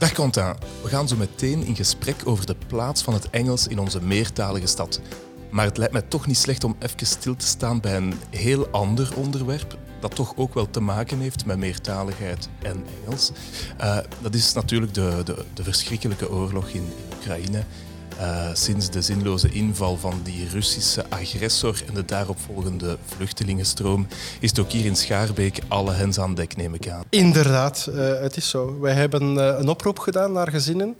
Dag Quentin, we gaan zo meteen in gesprek over de plaats van het Engels in onze meertalige stad. Maar het lijkt mij toch niet slecht om even stil te staan bij een heel ander onderwerp, dat toch ook wel te maken heeft met meertaligheid en Engels. Uh, dat is natuurlijk de, de, de verschrikkelijke oorlog in Oekraïne. Uh, sinds de zinloze inval van die Russische agressor en de daaropvolgende vluchtelingenstroom is het ook hier in Schaarbeek alle hens aan dek, neem ik aan. Inderdaad, uh, het is zo. Wij hebben uh, een oproep gedaan naar gezinnen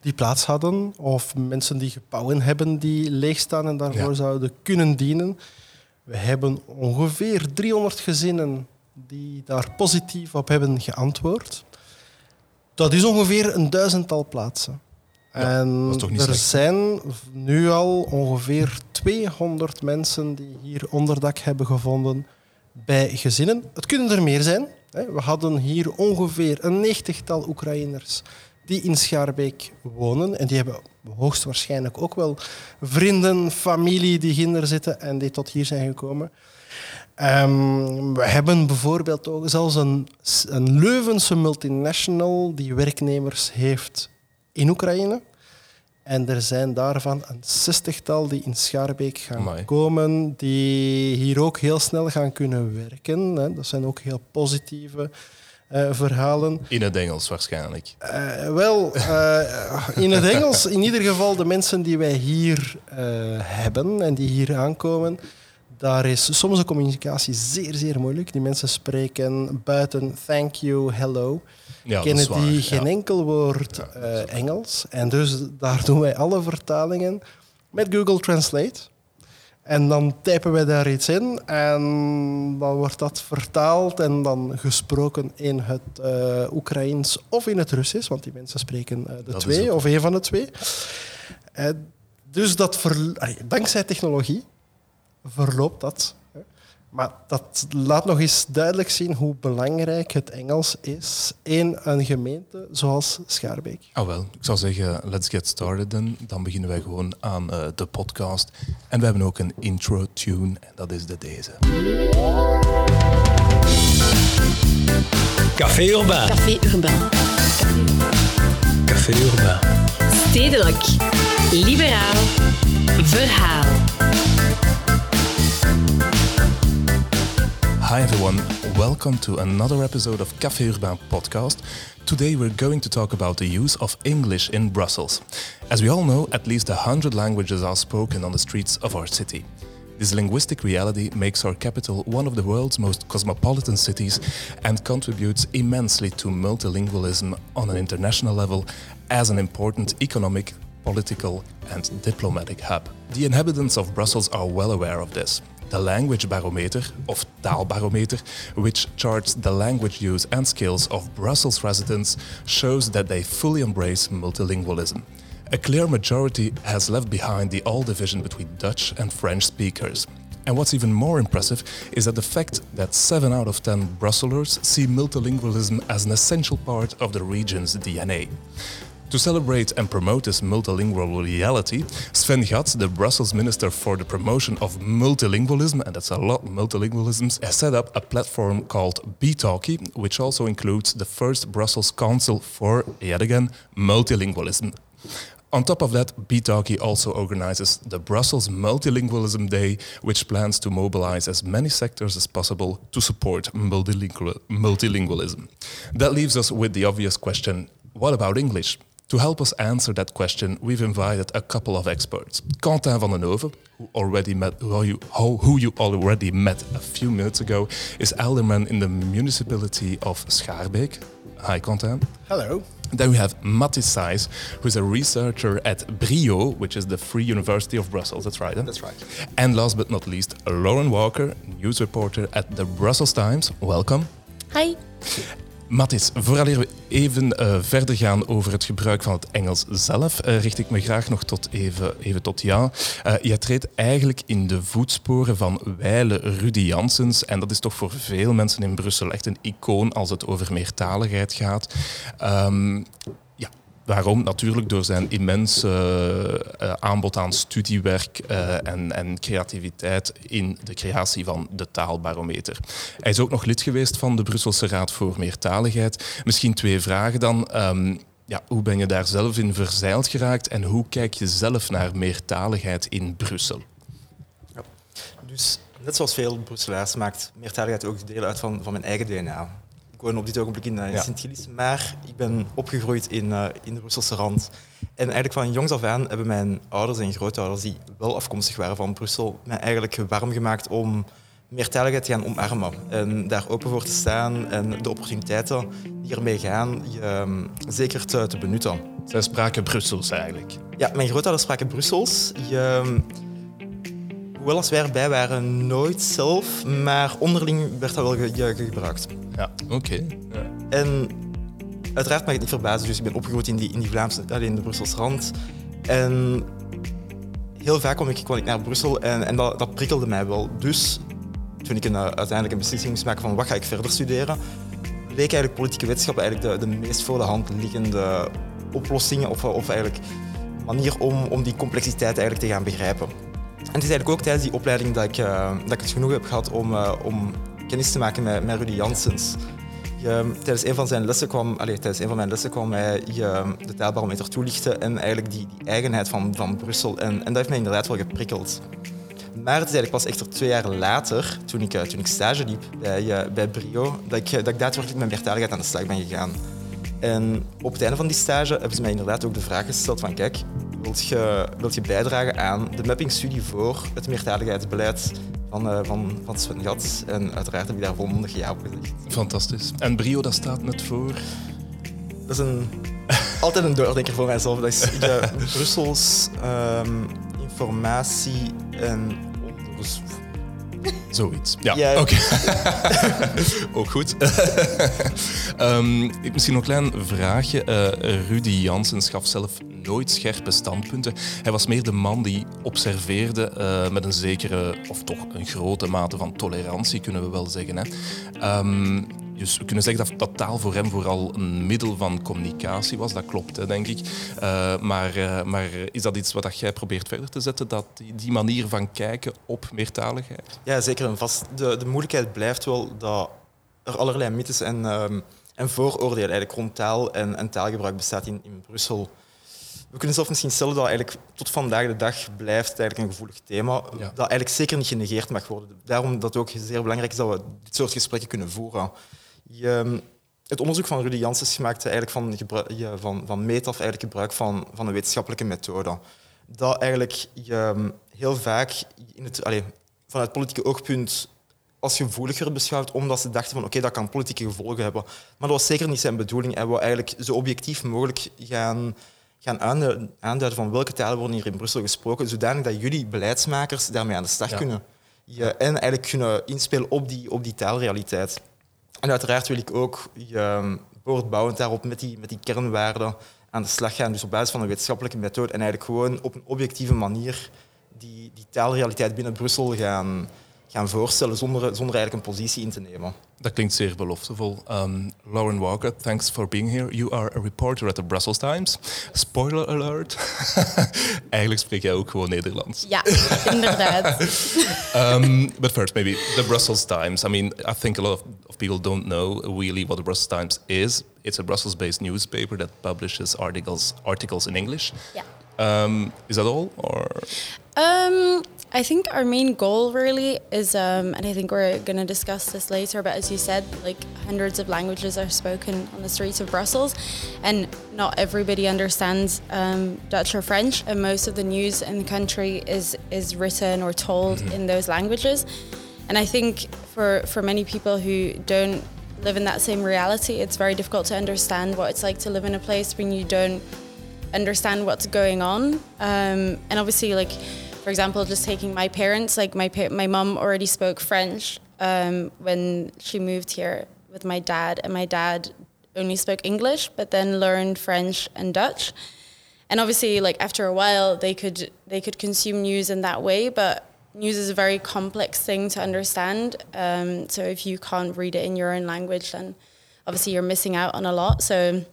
die plaats hadden of mensen die gebouwen hebben die leegstaan en daarvoor ja. zouden kunnen dienen. We hebben ongeveer 300 gezinnen die daar positief op hebben geantwoord. Dat is ongeveer een duizendtal plaatsen. Ja, en er slecht. zijn nu al ongeveer 200 mensen die hier onderdak hebben gevonden bij gezinnen. Het kunnen er meer zijn. We hadden hier ongeveer een negentigtal Oekraïners die in Schaarbeek wonen. En die hebben hoogstwaarschijnlijk ook wel vrienden, familie die hier zitten en die tot hier zijn gekomen. Um, we hebben bijvoorbeeld ook zelfs een, een Leuvense multinational die werknemers heeft in Oekraïne. En er zijn daarvan een zestigtal die in Schaarbeek gaan Amai. komen, die hier ook heel snel gaan kunnen werken. Hè. Dat zijn ook heel positieve uh, verhalen. In het Engels waarschijnlijk. Uh, wel, uh, in het Engels, in ieder geval de mensen die wij hier hebben en die hier aankomen, daar is soms de communicatie zeer, zeer moeilijk. Die mensen spreken buiten thank you, hello. Ja, kennen die geen enkel woord Ja, uh, Engels. En dus daar doen wij alle vertalingen met Google Translate. En dan typen wij daar iets in en dan wordt dat vertaald en dan gesproken in het uh, Oekraïens of in het Russisch, want die mensen spreken uh, de Dat twee of een van de twee. Dus dat dankzij technologie verloopt dat. Maar dat laat nog eens duidelijk zien hoe belangrijk het Engels is in een gemeente zoals Schaarbeek. Ah wel, ik zou zeggen, let's get started then. Dan beginnen wij gewoon aan eh, de podcast. En we hebben ook een intro tune en dat is de deze. Café Urbain. Café Urbain. Café Urbain. Stedelijk. Liberaal. Verhaal. Hi everyone, welcome to another episode of Café Urbain podcast. Today we're going to talk about the use of English in Brussels. As we all know, at least a hundred languages are spoken on the streets of our city. This linguistic reality makes our capital one of the world's most cosmopolitan cities and contributes immensely to multilingualism on an international level as an important economic, political, and diplomatic hub. The inhabitants of Brussels are well aware of this. The Language Barometer, of Taalbarometer, which charts the language use and skills of Brussels residents, shows that they fully embrace multilingualism. A clear majority has left behind the old division between Dutch and French speakers. And what's even more impressive is that the fact that 7 out of 10 Brussels see multilingualism as an essential part of the region's DNA. To celebrate and promote this multilingual reality, Sven Gatz, the Brussels Minister for the Promotion of Multilingualism, and that's a lot of multilingualisms, has set up a platform called BeTalkie, which also includes the first Brussels Council for, yet again, multilingualism. On top of that, BeTalkie also organizes the Brussels Multilingualism Day, which plans to mobilize as many sectors as possible to support multilingual- multilingualism. That leaves us with the obvious question what about English? To help us answer that question, we've invited a couple of experts. Quentin van den Hoven, who already met, who you, who who you already met a few minutes ago, is alderman in the municipality of Schaarbeek. Hi, Quentin. Hello. Then we have Mattis Sijs, who's a researcher at BRIO, which is the Free University of Brussels. That's right. Huh? That's right. And last but not least, Lauren Walker, news reporter at the Brussels Times. Welcome. Hi. Mattis, vooraleer we even eh, verder gaan over het gebruik van het Engels zelf, eh, richt ik me graag nog tot even, even tot jou. Eh jij treedt eigenlijk in de voetsporen van Weile Rudy Janssens. En dat is toch voor veel mensen in Brussel echt een icoon als het over meertaligheid gaat. Ja, Waarom? Natuurlijk door zijn immense eh, aanbod aan studiewerk eh, en, en creativiteit in de creatie van de taalbarometer. Hij is ook nog lid geweest van de Brusselse Raad voor Meertaligheid. Misschien twee vragen dan. Ehm, ja, hoe ben je daar zelf in verzeild geraakt en hoe kijk je zelf naar meertaligheid in Brussel? Ja. Dus net zoals veel Brusselaars maakt meertaligheid ook deel uit van, van mijn eigen DNA. Ik woon op dit ogenblik in, uh, Ja. Sint-Gilles, maar ik ben opgegroeid in, eh, in de Brusselse rand. En eigenlijk van jongs af aan hebben mijn ouders en grootouders, die wel afkomstig waren van Brussel, mij eigenlijk warm gemaakt om meertaligheid te gaan omarmen. En daar open voor te staan en de opportuniteiten die ermee gaan, je, ehm, zeker te, te benutten. Zij spraken Brussels eigenlijk. Ja, mijn grootouders spraken Brussels. Je, hoewel als wij erbij waren, nooit zelf, maar onderling werd dat wel ge- ge- gebruikt. Ja, oké. Ja. En uiteraard mag het niet verbazen, dus ik ben opgegroeid in die, in die Vlaamse, alleen in de Brusselse rand. En heel vaak kwam ik, kwam ik naar Brussel en, en dat, dat prikkelde mij wel. Dus toen ik een, eh, uiteindelijk een beslissing moest maken van wat ga ik verder studeren, leek eigenlijk politieke wetenschappen eigenlijk de, de meest voor de hand liggende oplossingen of, of eigenlijk manier om, om die complexiteit eigenlijk te gaan begrijpen. En het is eigenlijk ook tijdens die opleiding dat ik, eh, dat ik het genoeg heb gehad om, eh, om kennis te maken met, Rudy Janssens. Tijdens een van zijn lessen kwam, allez, tijdens een van mijn lessen kwam hij je, de taalbarometer toelichten en eigenlijk die, die eigenheid van, van Brussel. En, en dat heeft mij inderdaad wel geprikkeld. Maar het is eigenlijk pas echt twee jaar later, toen ik, eh, toen ik stage liep bij, bij Brio, dat ik, dat ik daadwerkelijk met meertaligheid aan de slag ben gegaan. En op het einde van die stage hebben ze mij inderdaad ook de vraag gesteld van kijk, wilt je, wilt je bijdragen aan de mappingstudie voor het meertaligheidsbeleid van, eh, van, van Sven Gat? En uiteraard heb ik daar volmondig ja op gezegd. Fantastisch. En Brio, dat staat net voor... Dat is een, altijd een doordenker voor mijzelf. Dat is de Brussels ehm, informatie en onderzoek. Zoiets. Ja, Ja. oké. Ook goed. Ehm, ik- misschien nog een klein vraagje. Eh, Rudy Janssens gaf zelf nooit scherpe standpunten. Hij was meer de man die observeerde eh, met een zekere, of toch een grote mate van tolerantie, kunnen we wel zeggen. Hè. Ehm, dus we kunnen zeggen dat, dat taal voor hem vooral een middel van communicatie was. Dat klopt, hè, denk ik. Eh, maar, eh, maar is dat iets wat dat jij probeert verder te zetten? Dat die, die manier van kijken op meertaligheid? Ja, zeker en vast. De, de moeilijkheid blijft wel dat er allerlei mythes en, ehm, en vooroordelen eigenlijk rond taal en, en taalgebruik bestaat in, in Brussel. We kunnen zelf misschien stellen dat eigenlijk tot vandaag de dag blijft eigenlijk een gevoelig thema, Ja. dat eigenlijk zeker niet genegeerd mag worden. Daarom dat het ook zeer belangrijk is dat we dit soort gesprekken kunnen voeren. Je, ehm, het onderzoek van Rudy Janssens maakte eigenlijk van, ja, van, van meet af eigenlijk gebruik van, van een wetenschappelijke methode. Dat eigenlijk je ehm, heel vaak in het, allee, vanuit politieke oogpunt als gevoeliger beschouwd, omdat ze dachten van oké, dat kan politieke gevolgen hebben. Maar dat was zeker niet zijn bedoeling. Hij wil eigenlijk zo objectief mogelijk gaan, gaan aanduiden, van welke talen worden hier in Brussel gesproken, zodanig dat jullie beleidsmakers daarmee aan de slag Ja. kunnen. Ja, en eigenlijk kunnen inspelen op die, op die taalrealiteit. En uiteraard wil ik ook je, voortbouwend daarop met die, met die kernwaarden aan de slag gaan. Dus op basis van een wetenschappelijke methode en eigenlijk gewoon op een objectieve manier die, die taalrealiteit binnen Brussel gaan, gaan voorstellen zonder, zonder eigenlijk een positie in te nemen. Dat klinkt zeer beloftevol. Um, Lauren Walker, thanks for being here. You are a reporter at the Brussels Times. Spoiler alert. Eigenlijk spreek jij ook gewoon Nederlands. Ja, inderdaad. Um, but first, maybe the Brussels Times. I mean, I think a lot of, of people don't know really what the Brussels Times is. It's a Brussels-based newspaper that publishes articles articles in English. Yeah. Um, is that all, or Um, I think our main goal really is, um, and I think we're going to discuss this later, but as you said, like hundreds of languages are spoken on the streets of Brussels, and not everybody understands um, Dutch or French, and most of the news in the country is is written or told in those languages. And I think for for many people who don't live in that same reality, it's very difficult to understand what it's like to live in a place when you don't understand what's going on. Um, and obviously, like for example, just taking my parents, like my pa- my mom already spoke French um, when she moved here with my dad, and my dad only spoke English, but then learned French and Dutch. And obviously, like after a while, they could they could consume news in that way, but news is a very complex thing to understand. Um, so if you can't read it in your own language, then obviously you're missing out on a lot. So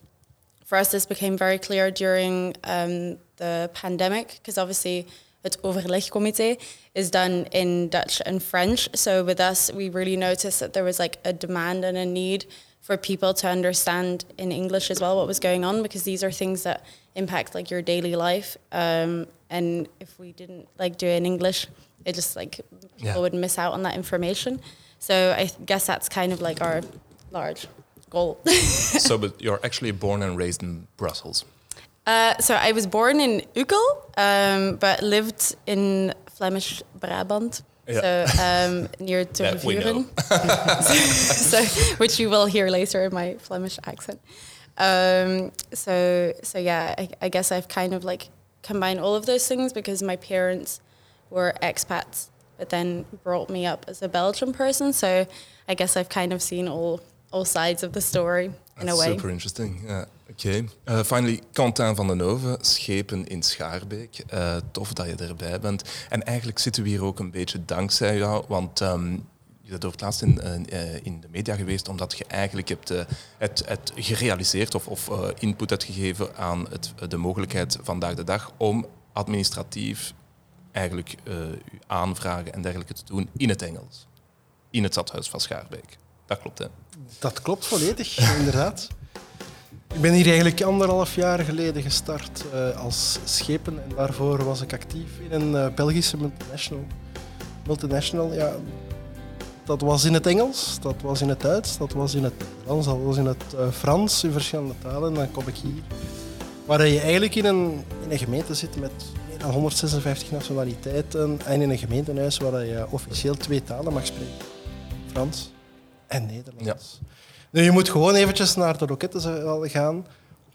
for us, this became very clear during um, the pandemic because obviously het overlegcomité is done in Dutch and French. So with us, we really noticed that there was like a demand and a need for people to understand in English as well what was going on because these are things that impact like your daily life. Um, and if we didn't like do it in English, it just like people Yeah. would miss out on that information. So I guess that's kind of like our large goal. so, but you're actually born and raised in Brussels. Uh, so I was born in Uckel, um, but lived in Flemish Brabant. Yeah. So um, near. Tervuren, so, which you will hear later in my Flemish accent. Um, so so yeah, I, I guess I've kind of like combined all of those things because my parents were expats, but then brought me up as a Belgian person. So I guess I've kind of seen all all sides of the story in a That's way. super interesting. Ja, Oké. Uh, finally, Quentin van den Hoven, Schepen in Schaarbeek. Uh, tof dat je erbij bent. En eigenlijk zitten we hier ook een beetje dankzij jou, want ehm, je bent over laatst in, eh, in de media geweest omdat je eigenlijk hebt eh, het, het gerealiseerd of, of eh, input hebt gegeven aan het, de mogelijkheid vandaag de dag om administratief eigenlijk eh, aanvragen en dergelijke te doen in het Engels. In het stadhuis van Schaarbeek. Dat klopt, hè? Dat klopt volledig, inderdaad. Ik ben hier eigenlijk anderhalf jaar geleden gestart eh, als schepen en daarvoor was ik actief in een eh, Belgische multinational. Multinational, ja, dat was in het Engels, dat was in het Duits, dat was in het Nederlands, dat was in het eh, Frans, in verschillende talen. Dan kom ik hier, waar je eigenlijk in een, in een gemeente zit met meer dan 156 nationaliteiten en in een gemeentehuis waar je officieel twee talen mag spreken. Frans en Nederlands. Je moet gewoon eventjes naar de loketten gaan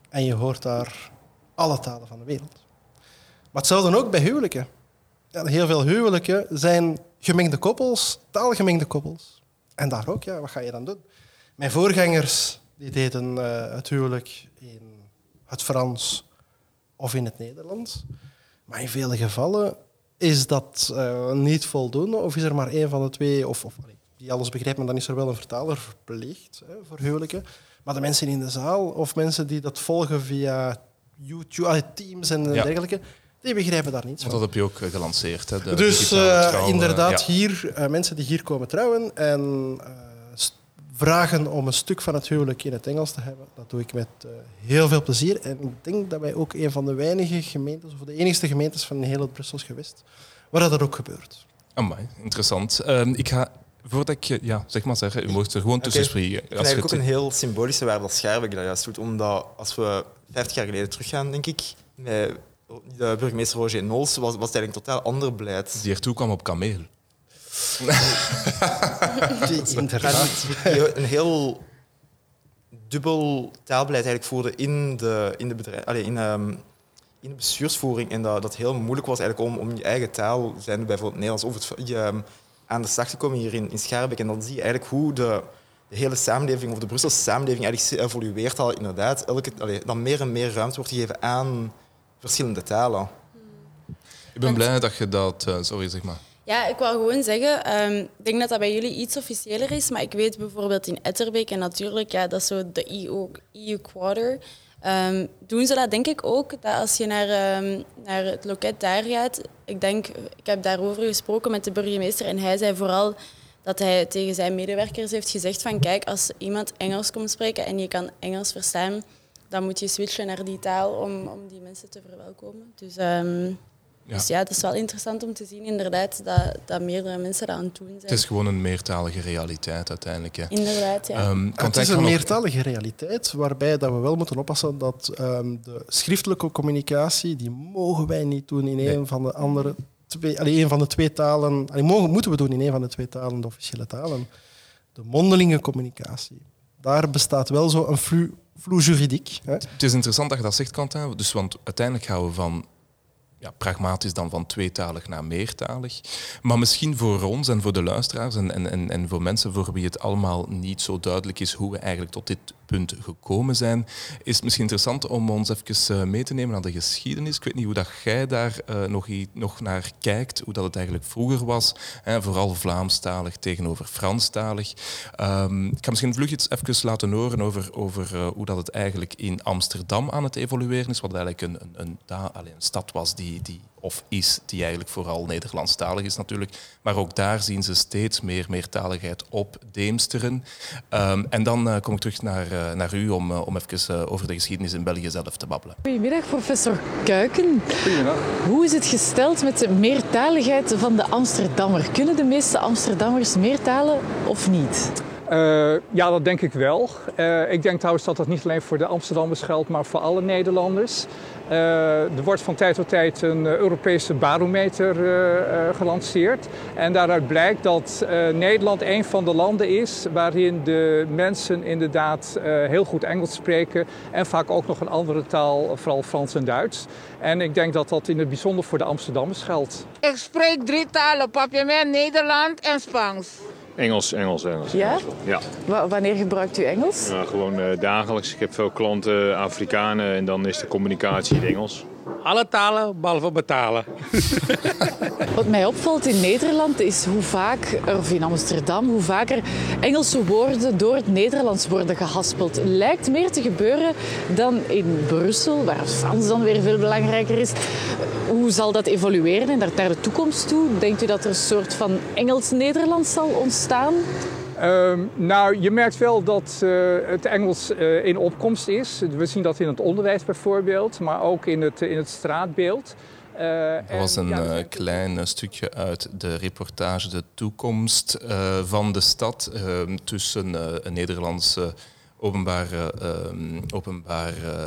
en je hoort daar alle talen van de wereld. Maar hetzelfde ook bij huwelijken. Heel veel huwelijken zijn gemengde koppels, taalgemengde koppels. En daar ook, ja, wat ga je dan doen? Mijn voorgangers die deden uh, het huwelijk in het Frans of in het Nederlands. Maar in vele gevallen is dat uh, niet voldoende of is er maar één van de twee, of, of die alles begrijpt, maar dan is er wel een vertaler verplicht hè, voor huwelijken. Maar de mensen in de zaal of mensen die dat volgen via YouTube, Teams en Ja. dergelijke, die begrijpen daar niets Want van. dat heb je ook eh, gelanceerd. Hè? De Dus eh, eh, inderdaad, ja. hier mensen die hier komen trouwen en vragen om een stuk van het huwelijk in het Engels te hebben, dat doe ik met heel veel plezier. En ik denk dat wij ook een van de weinige gemeentes, of de enigste gemeentes van heel het Brussels geweest, waar dat ook gebeurt. Amai, interessant. Ehm, ik ga, voordat ik... je- Ja, zeg maar zeggen, u mocht er gewoon tussen spreken. Ik vind Als je eigenlijk ook een heel symbolische waarde dat Schaarbeek dat juist doet. Omdat als we 50 jaar geleden teruggaan, denk ik, met de burgemeester Roger Nols, was, was het eigenlijk een totaal ander beleid. Die ertoe kwam op kameel. inderdaad. Een heel dubbel taalbeleid eigenlijk voerde in de, in de, bedrijf, in, ehm, in de bestuursvoering. En dat dat heel moeilijk was eigenlijk om, om je eigen taal, zijn bijvoorbeeld Nederlands, of het, je, ehm, aan de slag te komen hier in, in Schaarbeek. En dan zie je eigenlijk hoe de, de hele samenleving, of de Brusselse samenleving, eigenlijk evolueert al inderdaad. Elke, allee, dan meer en meer ruimte wordt gegeven aan verschillende talen. Ik ben blij dat je dat... eh, sorry, zeg maar. Ja, ik wou gewoon zeggen, ehm, ik denk dat dat bij jullie iets officiëler is, maar ik weet bijvoorbeeld in Etterbeek en natuurlijk, ja, dat is zo de EU, EU Quarter, ehm, doen ze dat denk ik ook, dat als je naar, ehm, naar het loket daar gaat, ik denk, ik heb daarover gesproken met de burgemeester en hij zei vooral dat hij tegen zijn medewerkers heeft gezegd van kijk, als iemand Engels komt spreken en je kan Engels verstaan, dan moet je switchen naar die taal om, om die mensen te verwelkomen. Dus ehm, Ja. dus ja, het is wel interessant om te zien inderdaad dat, dat meerdere mensen dat aan het doen zijn. Het is gewoon een meertalige realiteit uiteindelijk. Hè. Inderdaad, ja. Ehm, Het is een meertalige realiteit, waarbij dat we wel moeten oppassen dat ehm, de schriftelijke communicatie, die mogen wij niet doen in Nee. een van de andere twee, allee, een van de twee talen. Allee, mogen, moeten we doen in een van de twee talen, de officiële talen. De mondelinge communicatie. Daar bestaat wel zo een flou, flou juridiek. Hè. Het is interessant dat je dat zegt, Quentin. Dus, want uiteindelijk gaan we van ja, pragmatisch dan van tweetalig naar meertalig. Maar misschien voor ons en voor de luisteraars en, en, en, voor mensen voor wie het allemaal niet zo duidelijk is hoe we eigenlijk tot dit punt gekomen zijn, is het misschien interessant om ons even eh, mee te nemen naar de geschiedenis. Ik weet niet hoe dat jij daar eh, nog, nog naar kijkt, hoe dat het eigenlijk vroeger was. Hè, vooral Vlaamstalig tegenover Franstalig. Ehm, ik ga misschien vlug iets even laten horen over, over eh, hoe dat het eigenlijk in Amsterdam aan het evolueren is. Wat eigenlijk een, een, een, een stad was die, die of is, die eigenlijk vooral Nederlandstalig is natuurlijk. Maar ook daar zien ze steeds meer meertaligheid op Deemsteren. Um, en dan uh, kom ik terug naar, uh, naar u om, uh, om even over de geschiedenis in België zelf te babbelen. Goedemiddag, professor Kuiken. Goedemiddag. Hoe is het gesteld met de meertaligheid van de Amsterdammer? Kunnen de meeste Amsterdammers meertalen of niet? Uh, ja, dat denk ik wel. Uh, ik denk trouwens dat dat niet alleen voor de Amsterdammers geldt, maar voor alle Nederlanders. Uh, er wordt van tijd tot tijd een Europese barometer gelanceerd. En daaruit blijkt dat Nederland een van de landen is waarin de mensen inderdaad heel goed Engels spreken. En vaak ook nog een andere taal, vooral Frans en Duits. En ik denk dat dat in het bijzonder voor de Amsterdammers geldt. Ik spreek drie talen, papiament, Nederland en Spaans. Engels, Engels, Engels. Ja? Ja. W wanneer gebruikt u Engels? Ja, gewoon uh, dagelijks. Ik heb veel klanten, Afrikanen en dan is de communicatie in Engels. Alle talen, behalve betalen. Wat mij opvalt in Nederland is hoe vaak, of in Amsterdam, hoe vaker Engelse woorden door het Nederlands worden gehaspeld. Lijkt meer te gebeuren dan in Brussel, waar Frans dan weer veel belangrijker is. Hoe zal dat evolueren en naar de toekomst toe? Denkt u dat er een soort van Engels-Nederlands zal ontstaan? Um, nou, je merkt wel dat uh, het Engels uh, in opkomst is. We zien dat in het onderwijs bijvoorbeeld, maar ook in het, in het straatbeeld. Uh, er was een ja, klein stukje uit de reportage De Toekomst van de stad ehm, tussen een Nederlandse openbare, uh, openbaar uh,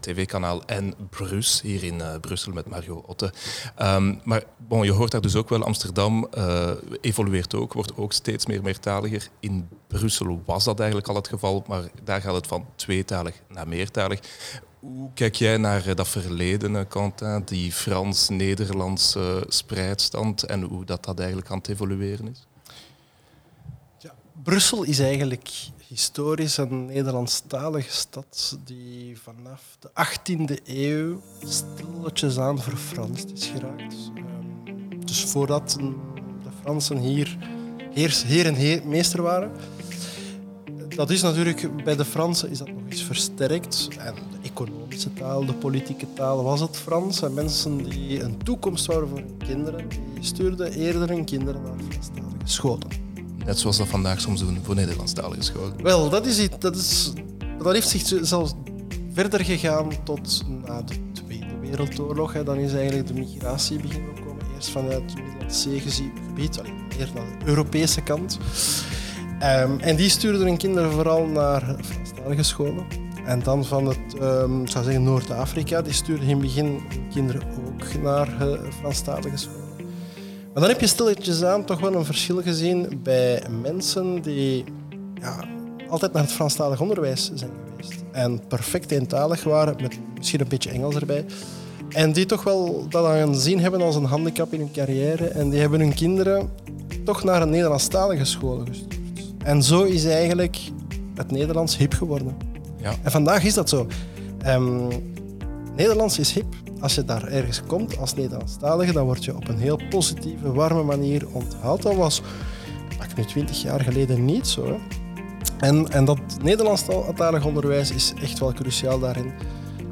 tv-kanaal en Brus, hier in uh, Brussel met Mario Otte. Um, maar bon, je hoort daar dus ook wel, Amsterdam evolueert ook, wordt ook steeds meer meertaliger. In Brussel was dat eigenlijk al het geval, maar daar gaat het van tweetalig naar meertalig. Hoe kijk jij naar dat verleden, Quentin, die Frans-Nederlandse spreidstand en hoe dat, dat eigenlijk aan het evolueren is? Ja, Brussel is eigenlijk historisch een Nederlandstalige stad die vanaf de 18e eeuw stilletjes aan verfranst is geraakt. Um, dus voordat de Fransen hier heers, heer en heer, meester waren. Dat is natuurlijk, bij de Fransen is dat nog eens versterkt. En de economische taal, de politieke taal was het Frans. En mensen die een toekomst waren voor hun kinderen, die stuurden eerder hun kinderen naar Franstalige scholen. Net zoals dat vandaag soms doen voor Nederlandstalige scholen. Wel, dat, is, iets, dat, is, dat heeft zich zelfs verder gegaan tot na de Tweede Wereldoorlog. Hè. Dan is eigenlijk de migratie beginnen komen. Eerst vanuit het Middellandse alleen meer naar de Europese kant. Um, en die stuurden hun kinderen vooral naar Franstalige scholen. En dan van het, um, zou zeggen Noord-Afrika, die stuurden in het begin kinderen ook naar uh, Franstalige scholen. Maar dan heb je stilletjes aan toch wel een verschil gezien bij mensen die ja, altijd naar het Franstalig onderwijs zijn geweest. En perfect eentalig waren, met misschien een beetje Engels erbij. En die toch wel dat aanzien hebben als een handicap in hun carrière. En die hebben hun kinderen toch naar een Nederlandstalige school gestuurd. En zo is eigenlijk het Nederlands hip geworden. Ja. En vandaag is dat zo. Um, Nederlands is hip als je daar ergens komt als Nederlandstalige, dan word je op een heel positieve, warme manier onthaald. Dat was, pak nu 20 jaar geleden niet zo. Hè. En, en dat Nederlandstalig onderwijs is echt wel cruciaal daarin.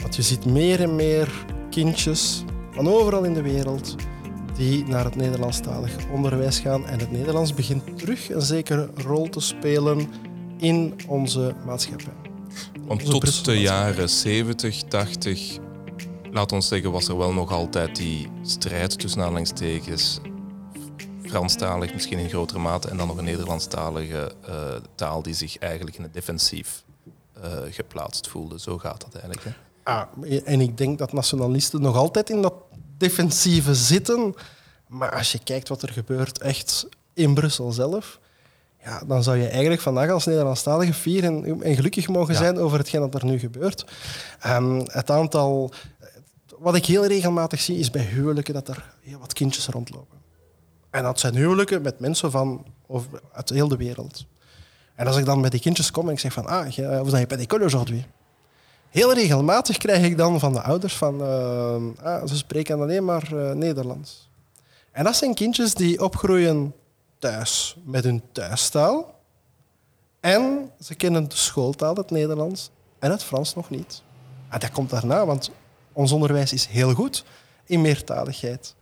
Want je ziet meer en meer kindjes van overal in de wereld die naar het Nederlandstalig onderwijs gaan. En het Nederlands begint terug een zekere rol te spelen in onze maatschappij. Want tot de jaren 70, 80 laat ons zeggen, was er wel nog altijd die strijd tussen aanhalingstekens. Franstalig misschien in grotere mate en dan nog een Nederlandstalige uh, taal die zich eigenlijk in het defensief uh, geplaatst voelde. Zo gaat dat eigenlijk. Hè? Ah, en ik denk dat nationalisten nog altijd in dat defensieve zitten. Maar als je kijkt wat er gebeurt echt in Brussel zelf, ja, dan zou je eigenlijk vandaag als Nederlandstalige vieren en, gelukkig mogen zijn over hetgeen dat er nu gebeurt. Um, het aantal wat ik heel regelmatig zie, is bij huwelijken dat er heel wat kindjes rondlopen. En dat zijn huwelijken met mensen van uit heel de wereld. En als ik dan met die kindjes kom en ik zeg van, ah, zijn je bij die aujourd'hui? Heel regelmatig krijg ik dan van de ouders van, uh, ah, ze spreken alleen maar uh, Nederlands. En dat zijn kindjes die opgroeien thuis met hun thuistaal. En ze kennen de schooltaal, het Nederlands, en het Frans nog niet. En dat komt daarna, want ons onderwijs is heel goed. in meertaligheid.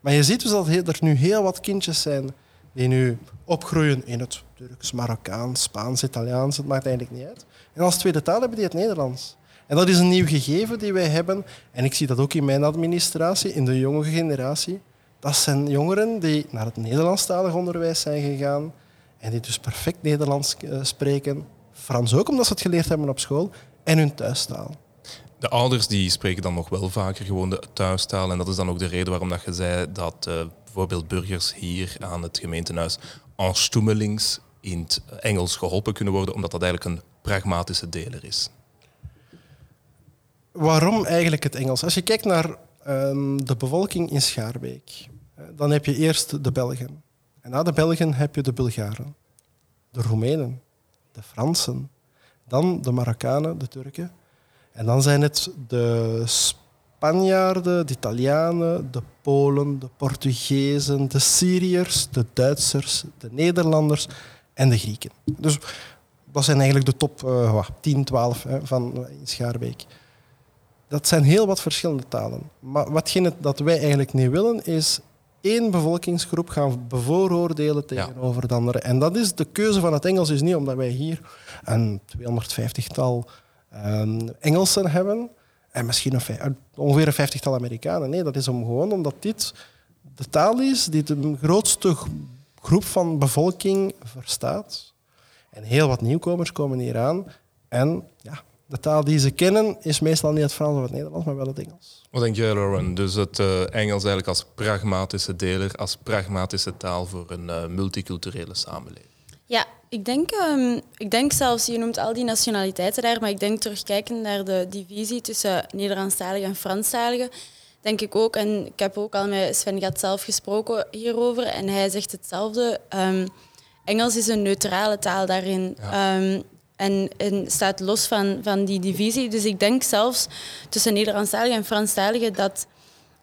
Maar je ziet dus dat er nu heel wat kindjes zijn die nu opgroeien in het Turks, Marokkaans, Spaans, Italiaans, het maakt eigenlijk niet uit. En als tweede taal hebben die het Nederlands. En dat is een nieuw gegeven die wij hebben. En ik zie dat ook in mijn administratie, in de jonge generatie. Dat zijn jongeren die naar het Nederlandstalig onderwijs zijn gegaan en die dus perfect Nederlands eh, spreken. Frans ook, omdat ze het geleerd hebben op school. En hun thuistaal. De ouders die spreken dan nog wel vaker gewoon de thuistaal. En dat is dan ook de reden waarom dat je zei dat uh, bijvoorbeeld burgers hier aan het gemeentehuis stoemelings in het Engels geholpen kunnen worden, omdat dat eigenlijk een pragmatische deler is. Waarom eigenlijk het Engels? Als je kijkt naar um, de bevolking in Schaarbeek, dan heb je eerst de Belgen. En na de Belgen heb je de Bulgaren, de Roemenen, de Fransen, dan de Marokkanen, de Turken. En dan zijn het de Spanjaarden, de Italianen, de Polen, de Portugezen, de Syriërs, de Duitsers, de Nederlanders en de Grieken. Dus dat zijn eigenlijk de top uh, 10, 12 hè, van uh, Schaarbeek. Dat zijn heel wat verschillende talen. Maar watgene dat wij eigenlijk niet willen, is één bevolkingsgroep gaan bevooroordelen tegenover de andere. En dat is de keuze van het Engels is niet omdat wij hier een 250-tal um, Engelsen hebben en misschien een, ongeveer een vijftigtal Amerikanen. Nee, dat is om, gewoon omdat dit de taal is die de grootste groep van bevolking verstaat. En heel wat nieuwkomers komen hier aan. En ja, de taal die ze kennen is meestal niet het Frans of het Nederlands, maar wel het Engels. Wat denk jij, Lauren? Dus het uh, Engels eigenlijk als pragmatische deler, als pragmatische taal voor een uh, multiculturele samenleving? Ja, ik denk, um, ik denk zelfs, je noemt al die nationaliteiten daar, maar ik denk terugkijkend naar de divisie tussen Nederlandstaligen en Franstaligen, denk ik ook, en ik heb ook al met Sven Gat zelf gesproken hierover, en hij zegt hetzelfde. Um, Engels is een neutrale taal daarin. Ja. Um, en, en, staat los van, van die divisie. Dus ik denk zelfs tussen Nederlandstaligen en Franstaligen dat,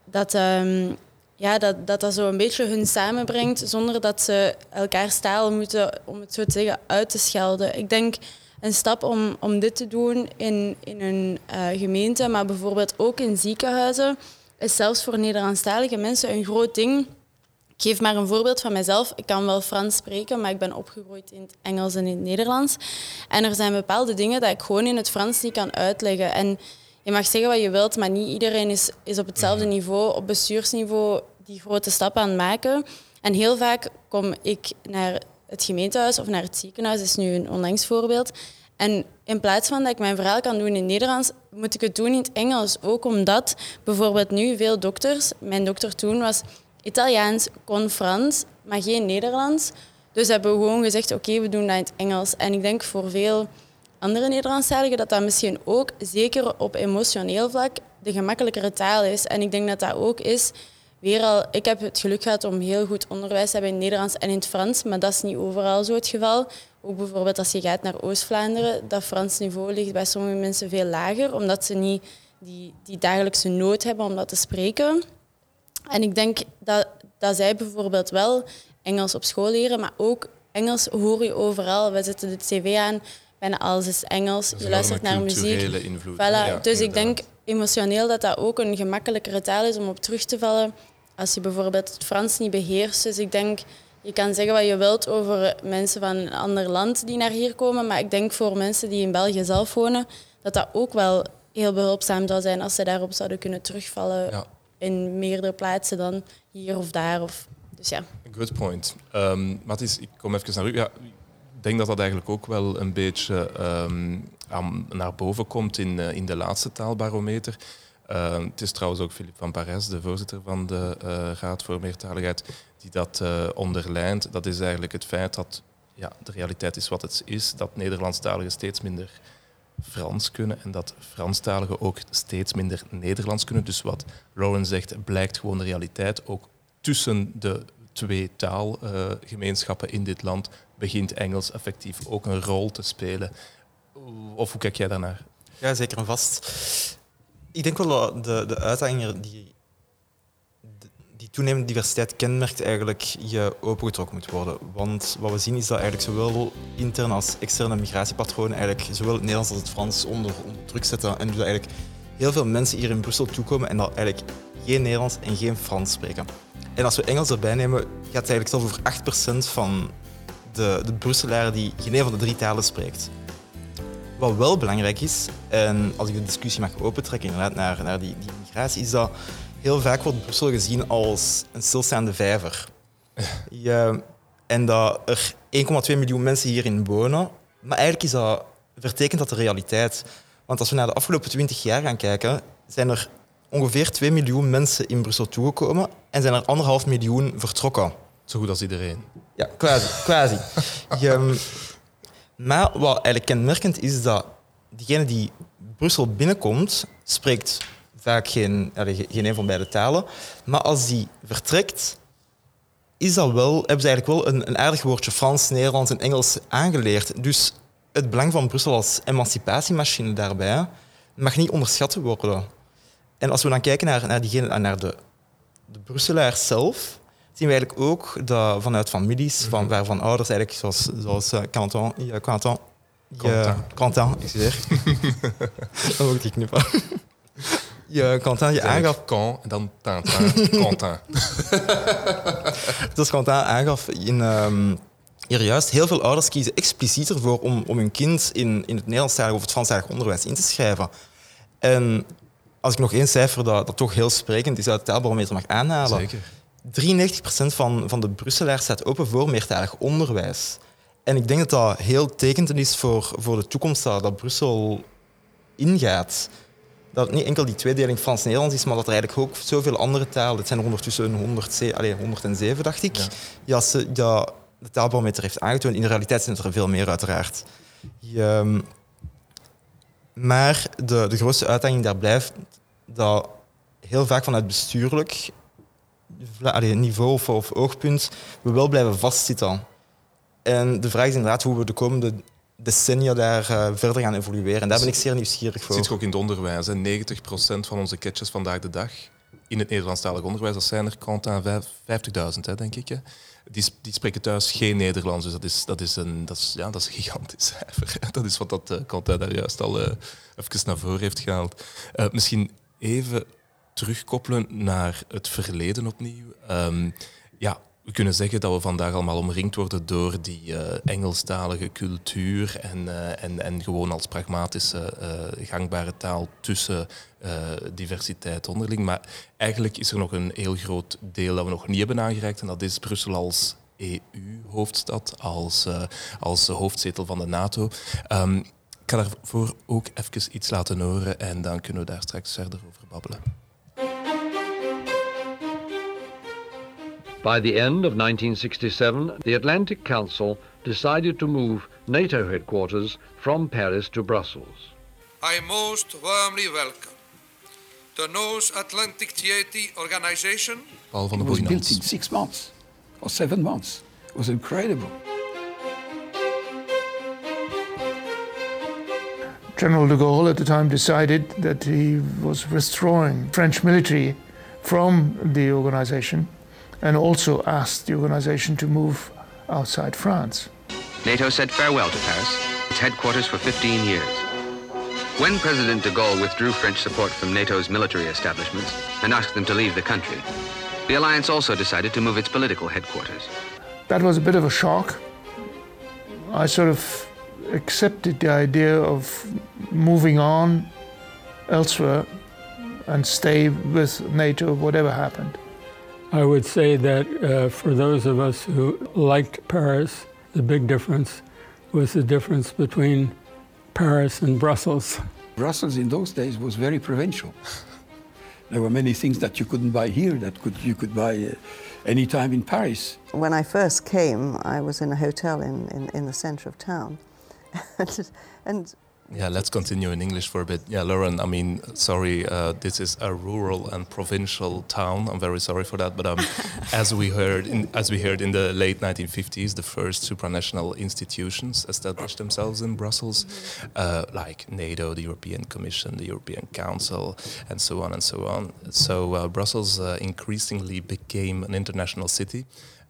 dat, um, ja, dat, dat dat zo een beetje hun samenbrengt zonder dat ze elkaars taal moeten, om het zo te zeggen, uit te schelden. Ik denk een stap om, om dit te doen in, in een uh, gemeente, maar bijvoorbeeld ook in ziekenhuizen, is zelfs voor Nederlandstalige mensen een groot ding. Ik geef maar een voorbeeld van mezelf. Ik kan wel Frans spreken, maar ik ben opgegroeid in het Engels en in het Nederlands. En er zijn bepaalde dingen dat ik gewoon in het Frans niet kan uitleggen. En je mag zeggen wat je wilt, maar niet iedereen is, is op hetzelfde niveau, op bestuursniveau, die grote stap aan het maken. En heel vaak kom ik naar het gemeentehuis of naar het ziekenhuis, is nu een onlangs voorbeeld. En in plaats van dat ik mijn verhaal kan doen in het Nederlands, moet ik het doen in het Engels. Ook omdat bijvoorbeeld nu veel dokters, mijn dokter toen was Italiaans, kon Frans, maar geen Nederlands. Dus hebben we gewoon gezegd, oké, we doen dat in het Engels. En ik denk voor veel andere Nederlandstaligen dat dat misschien ook, zeker op emotioneel vlak, de gemakkelijkere taal is. En ik denk dat dat ook is, weer al, ik heb het geluk gehad om heel goed onderwijs te hebben in het Nederlands en in het Frans, maar dat is niet overal zo het geval. Ook bijvoorbeeld als je gaat naar Oost-Vlaanderen, dat Frans niveau ligt bij sommige mensen veel lager, omdat ze niet die, die dagelijkse nood hebben om dat te spreken. En ik denk dat, dat zij bijvoorbeeld wel Engels op school leren, maar ook Engels hoor je overal. We zetten de tv aan, bijna alles is Engels. je luistert naar muziek. Invloed. Voilà. dus ik denk emotioneel dat dat ook een gemakkelijkere taal is om op terug te vallen als je bijvoorbeeld het Frans niet beheerst. Dus ik denk, je kan zeggen wat je wilt over mensen van een ander land die naar hier komen, maar ik denk voor mensen die in België zelf wonen, dat dat ook wel heel behulpzaam zou zijn als ze daarop zouden kunnen terugvallen ja. in meerdere plaatsen dan hier of daar. Of, dus ja. Good point. Um, Mathis, ik kom even naar u. Ja, denk dat dat eigenlijk ook wel een beetje um, naar boven komt in, uh, in de laatste taalbarometer. Uh, het is trouwens ook Philippe van Parijs, de voorzitter van de uh, Raad voor Meertaligheid, die dat uh, onderlijnt. Dat is eigenlijk het feit dat ja, de realiteit is wat het is, dat Nederlandstaligen steeds minder Frans kunnen en dat Franstaligen ook steeds minder Nederlands kunnen. Dus wat Lauren zegt, blijkt gewoon de realiteit. Ook tussen de twee taalgemeenschappen in dit land begint Engels effectief ook een rol te spelen. Of hoe kijk jij daarnaar? Ja, zeker en vast. Ik denk wel dat de, de uitdaging die, die toenemende diversiteit kenmerkt, eigenlijk je opengetrokken moet worden. Want wat we zien is dat eigenlijk zowel interne als externe migratiepatronen eigenlijk zowel het Nederlands als het Frans onder, onder druk zetten en dus eigenlijk heel veel mensen hier in Brussel toekomen en dat eigenlijk geen Nederlands en geen Frans spreken. En als we Engels erbij nemen, gaat het eigenlijk zelfs over 8% van de, de Brusselaren die geen een van de drie talen spreekt. Wat wel belangrijk is, en als ik de discussie mag opentrekken inderdaad naar, naar die, die migratie, is dat heel vaak wordt Brussel gezien als een stilstaande vijver. Ja, en dat er 1,2 miljoen mensen hierin wonen. Maar eigenlijk is dat, vertekent dat de realiteit. Want als we naar de afgelopen 20 jaar gaan kijken, zijn er ongeveer 2 miljoen mensen in Brussel toegekomen en zijn er anderhalf miljoen vertrokken. Zo goed als iedereen. Ja, quasi. quasi. Je, maar wat eigenlijk kenmerkend is dat diegene die Brussel binnenkomt, spreekt vaak geen, geen een van beide talen. Maar als die vertrekt, is dat wel, hebben ze eigenlijk wel een, een aardig woordje Frans, Nederlands en Engels aangeleerd. Dus het belang van Brussel als emancipatiemachine daarbij mag niet onderschat worden. En als we dan kijken naar, naar, diegene, naar de, de Brusselaars zelf, zien we eigenlijk ook dat vanuit families, van, waarvan ouders eigenlijk, zoals, zoals uh, Quentin, ja, Quentin, je, Quentin, excuseer. dat moet ik knippen. Je, Quentin, je aangaf... Quand en dan Tintin, Quentin. dus Quentin aangaf in... Um, hier juist, heel veel ouders kiezen expliciet ervoor om, om hun kind in, in het Nederlandstalig of het Franstalig onderwijs in te schrijven. En als ik nog één cijfer dat, dat toch heel sprekend is uit het taalbarometer mag aanhalen. Zeker. 93% van, van de Brusselaars staat open voor meertalig onderwijs. En ik denk dat dat heel tekend is voor, voor de toekomst dat Brussel ingaat. Dat het niet enkel die tweedeling Frans-Nederlands is, maar dat er eigenlijk ook zoveel andere talen... Het zijn er ondertussen 100, allez, 107, dacht ik. Ja. Ja, ze, ja, de taalbarometer heeft aangetoond. In de realiteit zijn er veel meer, uiteraard. Je, maar de, de grootste uitdaging daar blijft dat heel vaak vanuit bestuurlijk niveau of, oogpunt we wel blijven vastzitten. En de vraag is inderdaad hoe we de komende decennia daar uh, verder gaan evolueren. En daar ben ik zeer nieuwsgierig voor. Zit ook in het onderwijs. Hè? 90% van onze catches vandaag de dag in het Nederlandstalig onderwijs, dat zijn er aan 50.000, denk ik. Die, spreken thuis geen Nederlands. Dus dat is, dat is, een, dat is, ja, dat is gigantisch cijfer. Dat is wat dat uh, daar juist al uh, even naar voren heeft gehaald. Misschien even terugkoppelen naar het verleden opnieuw. Um, ja, we kunnen zeggen dat we vandaag allemaal omringd worden door die uh, Engelstalige cultuur en, uh, en, en gewoon als pragmatische uh, gangbare taal tussen diversiteit onderling. Maar eigenlijk is er nog een heel groot deel dat we nog niet hebben aangereikt en dat is Brussel als EU-hoofdstad, als, als hoofdzetel van de NATO. Um, ik ga daarvoor ook even iets laten horen en dan kunnen we daar straks verder over babbelen. By the end of 1967, the Atlantic Council decided to move NATO headquarters from Paris to Brussels. I most warmly welcome the North Atlantic Treaty Organization. Paul van it was built in six months or seven months. It was incredible. General de Gaulle at the time decided that he was withdrawing French military from the organization and also asked the organization to move outside France. NATO said farewell to Paris, its headquarters for 15 years. When President de Gaulle withdrew French support from NATO's military establishments and asked them to leave the country, the alliance also decided to move its political headquarters. That was a bit of a shock. I sort of accepted the idea of moving on elsewhere and stay with NATO, whatever happened. I would say that uh, for those of us who liked Paris, the big difference was the difference between Paris and Brussels. Brussels in those days was very provincial. there were many things that you couldn't buy here that could, you could buy uh, anytime in Paris. When I first came, I was in a hotel in, in, in the centre of town. and, and yeah, let's continue in English for a bit. Yeah, Lauren, I mean, sorry, uh, this is a rural and provincial town. I'm very sorry for that, but um, as we heard, in, as we heard in the late 1950s, the first supranational institutions established themselves in Brussels, uh, like NATO, the European Commission, the European Council, and so on and so on. So uh, Brussels uh, increasingly became an international city.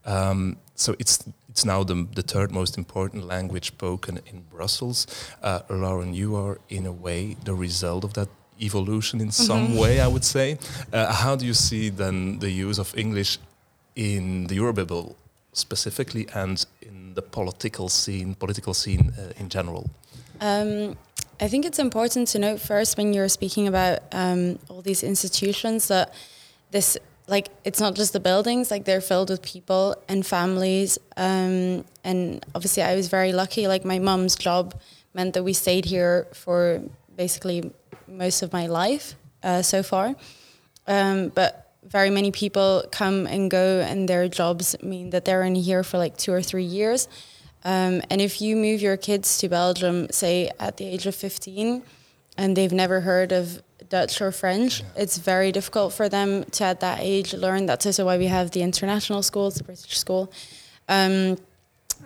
Um, so it's it's now the, the third most important language spoken in Brussels. Uh, Lauren, you are in a way the result of that evolution in some Mhm. way, I would say. Uh, how do you see then the use of English in the Eurobubble specifically and in the political scene, political scene uh, in general? Um, I think it's important to note first when you're speaking about um, all these institutions that this, like, it's not just the buildings, like, they're filled with people and families. Um, and obviously, I was very lucky. Like, my mum's job meant that we stayed here for basically most of my life uh, so far. Um, but very many people come and go, and their jobs mean that they're in here for like two or three years. Um, and if you move your kids to Belgium, say at the age of 15, and they've never heard of Dutch or French, it's very difficult for them to at that age learn. That's also why we have the international schools, the British school. Um,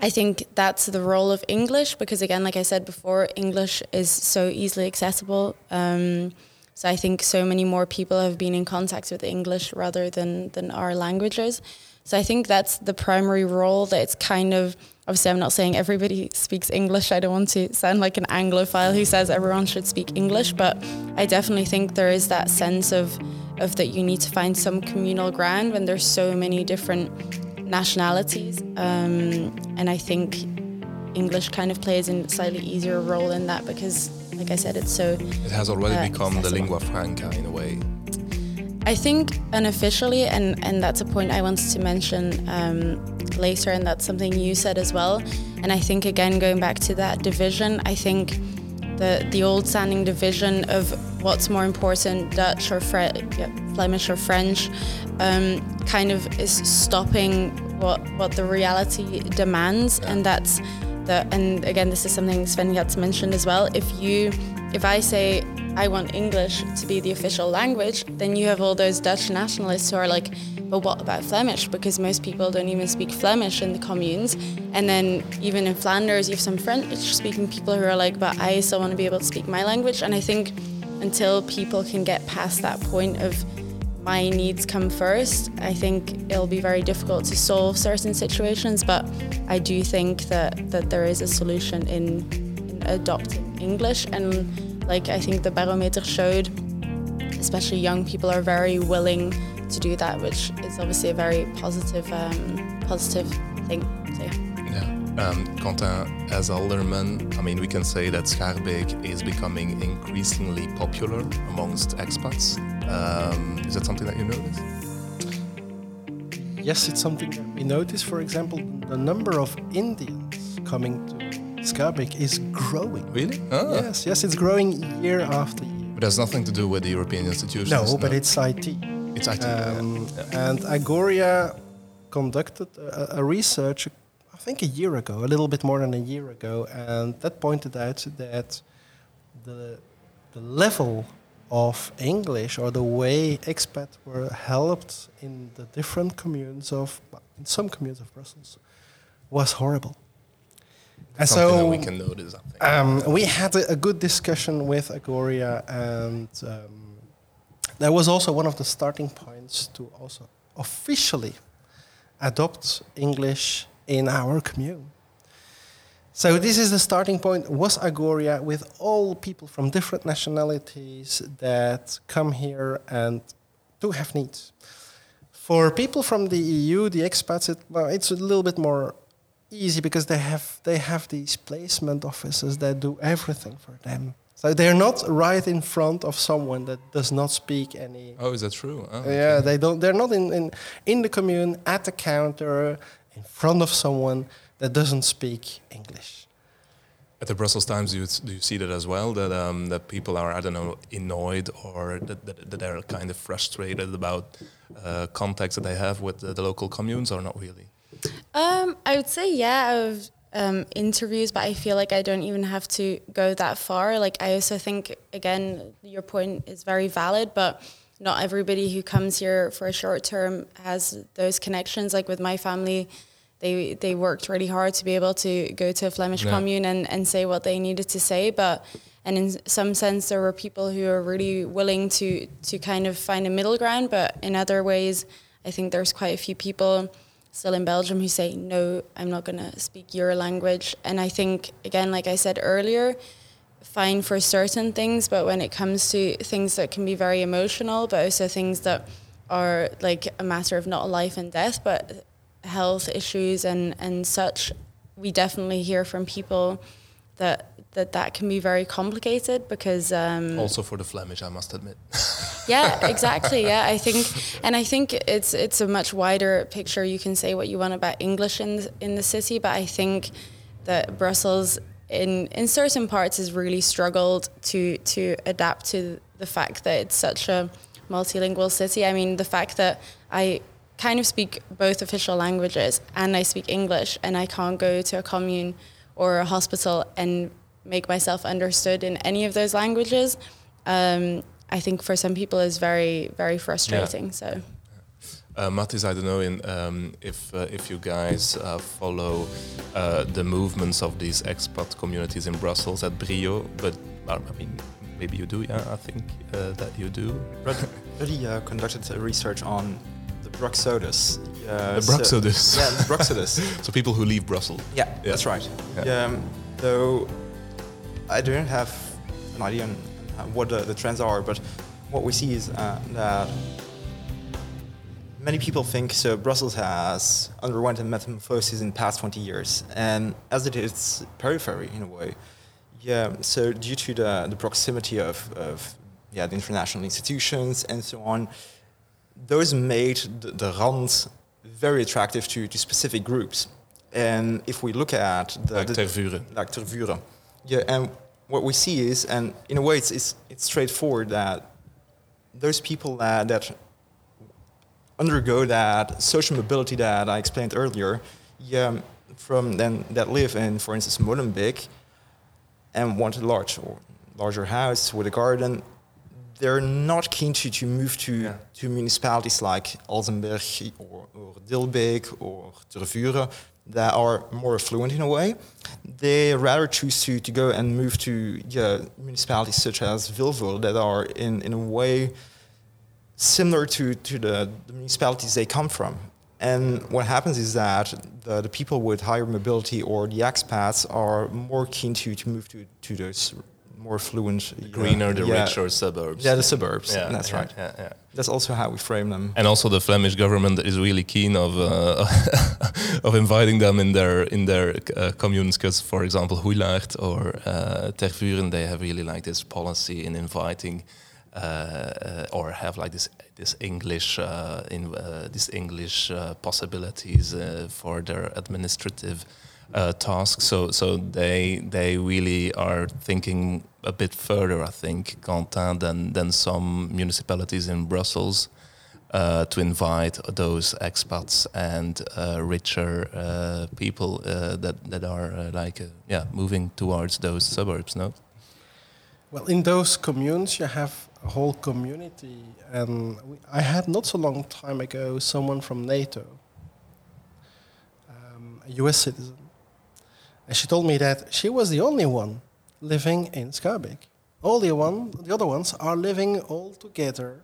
I think that's the role of English because, again, like I said before, English is so easily accessible. Um, so I think so many more people have been in contact with English rather than than our languages. So I think that's the primary role that it's kind of obviously I'm not saying everybody speaks English. I don't want to sound like an Anglophile who says everyone should speak English, but I definitely think there is that sense of of that you need to find some communal ground when there's so many different nationalities. Um, and I think English kind of plays a slightly easier role in that because like I said it's so It has already uh, become the lingua franca in a way. I think unofficially, and, and that's a point I wanted to mention um, later, and that's something you said as well. And I think, again, going back to that division, I think the, the old standing division of what's more important, Dutch or Fre- yeah, Flemish or French, um, kind of is stopping what, what the reality demands. And that's the, and again, this is something Sven gets mentioned as well. If you, if I say, I want English to be the official language, then you have all those Dutch nationalists who are like, but what about Flemish? Because most people don't even speak Flemish in the communes. And then even in Flanders, you have some French speaking people who are like, but I still want to be able to speak my language. And I think until people can get past that point of my needs come first, I think it'll be very difficult to solve certain situations. But I do think that, that there is a solution in, in adopting English. And like I think the barometer showed, especially young people are very willing to do that, which is obviously a very positive, um, positive thing. So yeah. Yeah. Um, Quentin, as alderman, I mean, we can say that Schaerbeek is becoming increasingly popular amongst expats. Um, is that something that you notice? Yes, it's something that we notice. For example, the number of Indians coming to Schaerbeek is growing. Really? Ah. Yes, yes, it's growing year after year. But it has nothing to do with the European institutions. No, but it's IT. It's IT. Um, yeah. And Agoria conducted a, a research, I think a year ago, a little bit more than a year ago, and that pointed out that the the level of English or the way expats were helped in the different communes of in some communes of Brussels was horrible. Something so we can notice, um, we had a, a good discussion with Agoria, and um, that was also one of the starting points to also officially adopt English in our commune. So this is the starting point. Was Agoria with all people from different nationalities that come here and do have needs. For people from the EU, the expats, it, well, it's a little bit more easy because they have they have these placement officers that do everything for them. So they're not right in front of someone that does not speak any. Oh, is that true? Oh, Yeah, they don't. They're not in, in in the commune at the counter in front of someone that doesn't speak English. At the Brussels Times, do you, do you see that as well? That um, that people are, I don't know, annoyed or that, that, that they're kind of frustrated about uh, contacts that they have with the, the local communes, or not really? Um, I would say yeah, of um, interviews, but I feel like I don't even have to go that far. Like I also think again, your point is very valid, but not everybody who comes here for a short term has those connections. Like with my family, they they worked really hard to be able to go to a Flemish Yeah. commune and, and say what they needed to say, but and in some sense there were people who are really willing to to kind of find a middle ground, but in other ways, I think there's quite a few people still in Belgium who say, no, I'm not going to speak your language. And I think, again, like I said earlier, fine for certain things, but when it comes to things that can be very emotional, but also things that are like a matter of not life and death, but health issues and, and such, we definitely hear from people that that that can be very complicated because um, also for the Flemish, I must admit. yeah, exactly. Yeah, I think, and I think it's it's a much wider picture. You can say what you want about English in the, in the city, but I think that Brussels, in in certain parts, has really struggled to to adapt to the fact that it's such a multilingual city. I mean, the fact that I kind of speak both official languages and I speak English, and I can't go to a commune or a hospital and make myself understood in any of those languages, um, I think for some people is very, very frustrating. Yeah. So. Uh, Mathis, I don't know in, um, if uh, if you guys uh, follow uh, the movements of these expat communities in Brussels at Brio, but I mean maybe you do. Yeah, I think uh, that you do. Really uh, conducted research on the Bruxodus. the Bruxodus. So, yeah, the Bruxodus. so people who leave Brussels. Yeah, yeah. that's right. Yeah. Um, though I don't have an idea on what the, the trends are, but what we see is uh, that many people think so Brussels has underwent a metamorphosis in the past 20 years, and as it is periphery in a way. Yeah, so due to the, the proximity of, of yeah, the international institutions and so on, those made the, the Rand very attractive to, to specific groups. And if we look at the... Like Tervuren. Like Tervuren. Yeah, and what we see is, and in a way, it's it's, it's straightforward that those people that, that undergo that social mobility that I explained earlier, yeah, from then that live in, for instance, Molenbeek, and want a large or larger house with a garden, they're not keen to, to move to, yeah. to municipalities like Alzenberg or, or Dilbeek or Tervuren that are more affluent in a way, they rather choose to, to go and move to yeah, municipalities such as Vilvoorde that are in, in a way similar to, to the, the municipalities they come from. And what happens is that the, the people with higher mobility or the expats are more keen to, to move to, to those more fluent. the greener, the yeah, richer suburbs. Yeah, the suburbs. Yeah, that's right. Yeah, yeah. That's also how we frame them. And also, the Flemish government is really keen of uh, of inviting them in their in their uh, communes. Because, for example, Hoeijlaert or uh, Tervuren, they have really like this policy in inviting. Uh, uh, or have like this this English uh, in uh, this English uh, possibilities uh, for their administrative uh, task. So so they they really are thinking a bit further, I think, Quentin, than than some municipalities in Brussels. Uh, to invite those expats and uh, richer uh, people uh, that that are uh, like yeah moving towards those suburbs. No. Well, in those communes, you have a whole community, and we, I had not so long time ago someone from NATO, um, a U.S. citizen, and she told me that she was the only one living in Schaerbeek. All the one, the other ones are living all together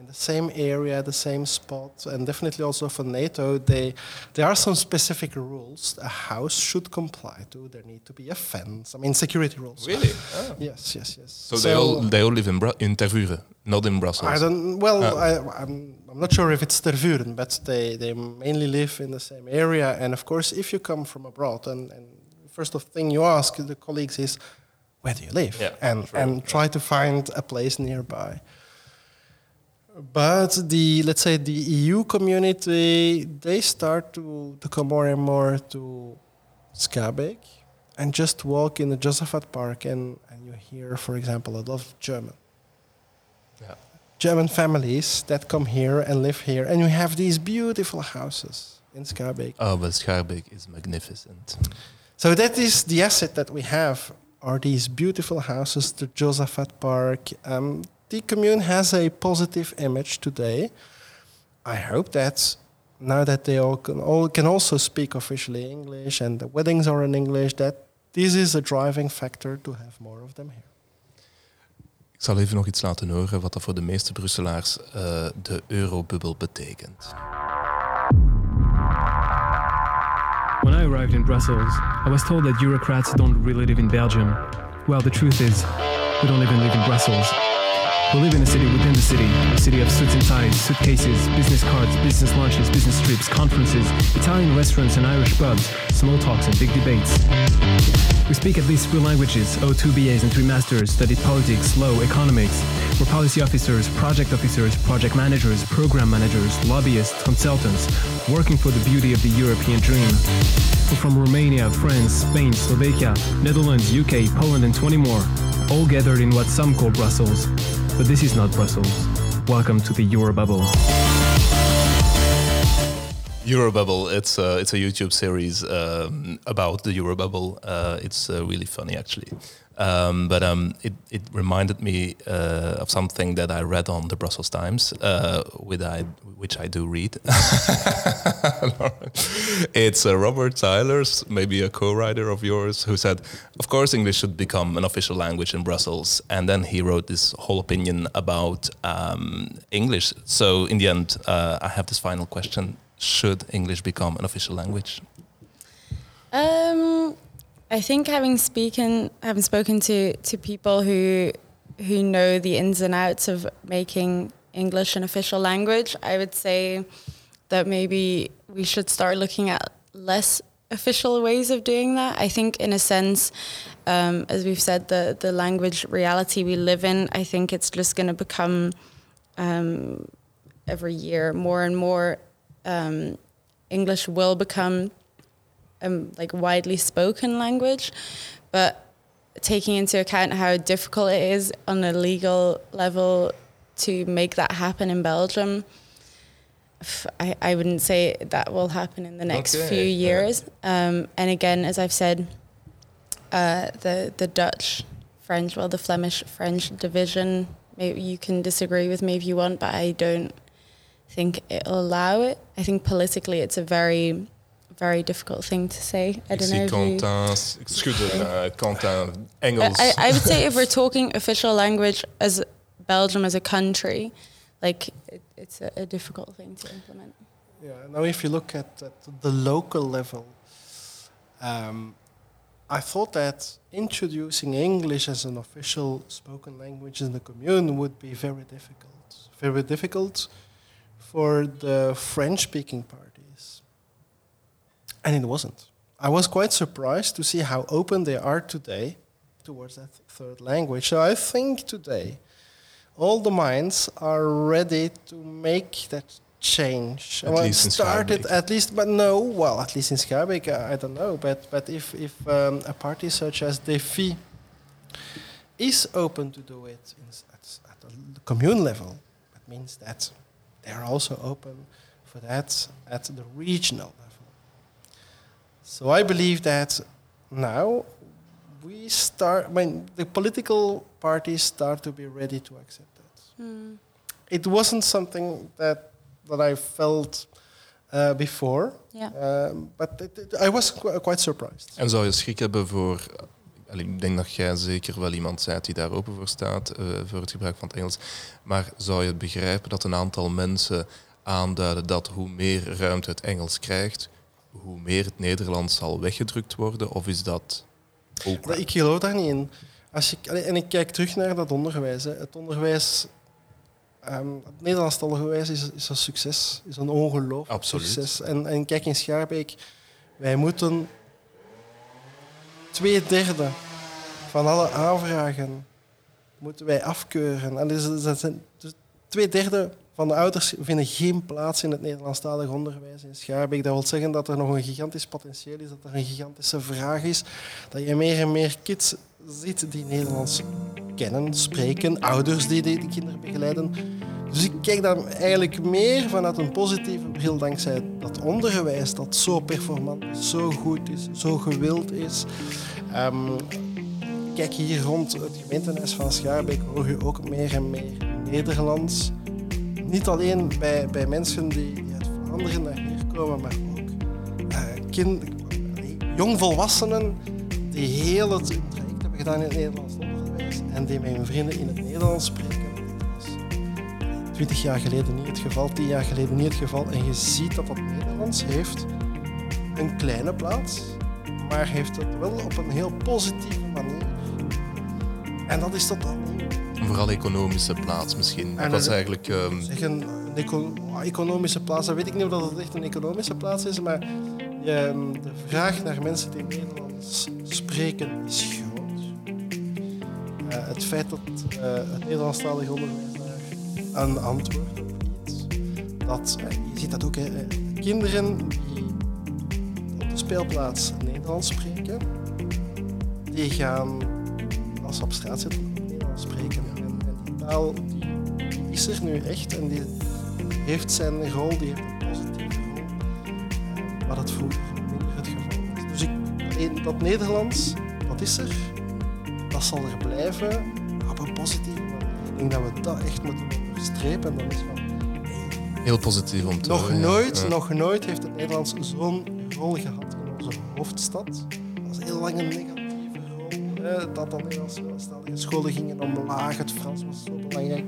in the same area, the same spot, and definitely also for NATO, they, there are some specific rules a house should comply to. There need to be a fence. I mean, security rules. Really? Oh. Yes, yes, yes. So, so, they all they all live in Bru in Tervuren, not in Brussels. I don't. Well, oh. I, I'm I'm not sure if it's Tervuren, but they they mainly live in the same area. And of course, if you come from abroad and, and first of thing you ask the colleagues is, where do you live? Yeah, and true. and try to find a place nearby. But the let's say the EU community, they start to, to come more and more to Schaerbeek and just walk in the Josaphat Park and, and you hear, for example, a lot of German. Yeah. German families that come here and live here, and you have these beautiful houses in Schaerbeek. Oh, but Schaerbeek is magnificent. So that is the asset that we have are these beautiful houses, the Josaphat Park. Um, the commune has a positive image today. I hope that now that they all can, all can also speak officially English and the weddings are in English, that this is a driving factor to have more of them here. Ik zal even nog iets laten horen wat dat voor de meeste Brusselaars uh, de eurobubbel betekent. When I arrived in Brussels, I was told that Eurocrats don't really live in Belgium. Well, the truth is, we don't even live in Brussels. We live in a city within the city, a city of suits and ties, suitcases, business cards, business lunches, business trips, conferences, Italian restaurants and Irish pubs, small talks and big debates. We speak at least three languages, O2 BAs and three masters, studied politics, law, economics. We're policy officers, project officers, project managers, program managers, lobbyists, consultants, working for the beauty of the European dream. We're from Romania, France, Spain, Slovakia, Netherlands, UK, Poland, and 20 more, all gathered in what some call Brussels. But this is not Brussels. Welcome to the Eurobubble. Eurobubble. It's a, it's a YouTube series um, about the Eurobubble. Uh, it's uh, really funny, actually. Um, but um, it, it reminded me uh, of something that I read on the Brussels Times, uh, with I, which I do read. it's uh, Robert Tyler's, maybe a co-writer of yours, who said, "Of course, English should become an official language in Brussels." And then he wrote this whole opinion about um, English. So in the end, uh, I have this final question: Should English become an official language? Um, I think having spoken having spoken to to people who who know the ins and outs of making English an official language, I would say that maybe we should start looking at less official ways of doing that. I think, in a sense, um, as we've said, the the language reality we live in, I think it's just going to become um, every year more and more. Um, English will become um, like widely spoken language, but taking into account how difficult it is on a legal level to make that happen in Belgium, I, I wouldn't say that will happen in the next Okay, few yeah. years. Um, and again, as I've said, uh, the the Dutch, French, well, the Flemish French division. Maybe you can disagree with me if you want, but I don't think it'll allow it. I think politically, it's a very, very difficult thing to say. I Ik don't know. If you, Quentin uh, Quentin Engels. I, I would say if we're talking official language as Belgium as a country, like it, it's a, a difficult thing to implement. Yeah. Now, if you look at, at the local level, um, I thought that introducing English as an official spoken language in the commune would be very difficult. Very difficult for the French-speaking parties, and it wasn't. I was quite surprised to see how open they are today towards that third language. So I think today all the minds are ready to make that change. At Well, least it started at least, but no, well, at least in Schaerbeek, I, I don't know. But but if if um, a party such as Defi is open to do it in, at, at the commune level, that means that they are also open for that at the regional level. So I believe that now we start, I mean, the political parties start to be ready to accept that. It wasn't something that, that I felt uh, before, Yeah. um, but it, it- I was qu- quite surprised. En zou je schrik hebben voor... Allee, ik denk dat jij zeker wel iemand bent die daar open voor staat, eh, voor het gebruik van het Engels. Maar zou je begrijpen dat een aantal mensen aanduiden dat hoe meer ruimte het Engels krijgt, hoe meer het Nederlands zal weggedrukt worden? Of is dat ook... Maar Ik geloof daar niet in. Als allee, en ik kijk terug naar dat onderwijs. Hè. Het onderwijs, ehm het Nederlandstalig onderwijs is, is een succes. Is een ongelooflijk succes. En, en kijk in Schaarbeek, wij moeten twee derde van alle aanvragen moeten wij afkeuren. En dus, dat zijn, dus twee derde van de ouders vinden geen plaats in het Nederlandstalig onderwijs in Schaarbeek. Dat wil zeggen dat er nog een gigantisch potentieel is, dat er een gigantische vraag is, dat je meer en meer kids ziet die Nederlands kennen, spreken, ouders die die kinderen begeleiden. Dus ik kijk dan eigenlijk meer vanuit een positieve bril dankzij dat onderwijs dat zo performant is, zo goed is, zo gewild is. Ehm, kijk hier rond het gemeentehuis van Schaarbeek hoor je ook meer en meer Nederlands. Niet alleen bij, bij mensen die, uit Vlaanderen naar hier komen, maar ook eh, kind, jongvolwassenen die heel het traject hebben gedaan in het Nederlands onderwijs en die met hun vrienden in het Nederlands spreken. Was twintig jaar geleden niet het geval, tien jaar geleden niet het geval. En je ziet dat dat Nederlands heeft een kleine plaats, maar heeft het wel op een heel positieve manier En dat is totaal vooral economische plaats misschien. En dat is eigenlijk... ehm, Zeg een, een eco- economische plaats, dan weet ik niet of dat het echt een economische plaats is, maar je, ehm, de vraag naar mensen die Nederlands spreken is groot. Eh, het feit dat eh, het Nederlandstalige onderwijs daar een antwoord op biedt, dat, eh, je ziet dat ook, hè, kinderen die op de speelplaats Nederlands spreken, die gaan, als ze op straat zitten, Nederlands spreken. En, en die is er nu echt en die heeft zijn rol, die heeft een positieve rol, eh, wat het vroeger minder het geval was. Dus ik, dat Nederlands, dat is er, dat zal er blijven, maar op een positieve manier. Ik denk dat we dat echt moeten onderstrepen. Dat is van, heel positief om te nog horen, nooit, Ja. nog nooit heeft het Nederlands zo'n rol gehad in onze hoofdstad. Dat was heel lang een dat dan Nederlandstalige scholen gingen omlaag, het Frans was zo belangrijk.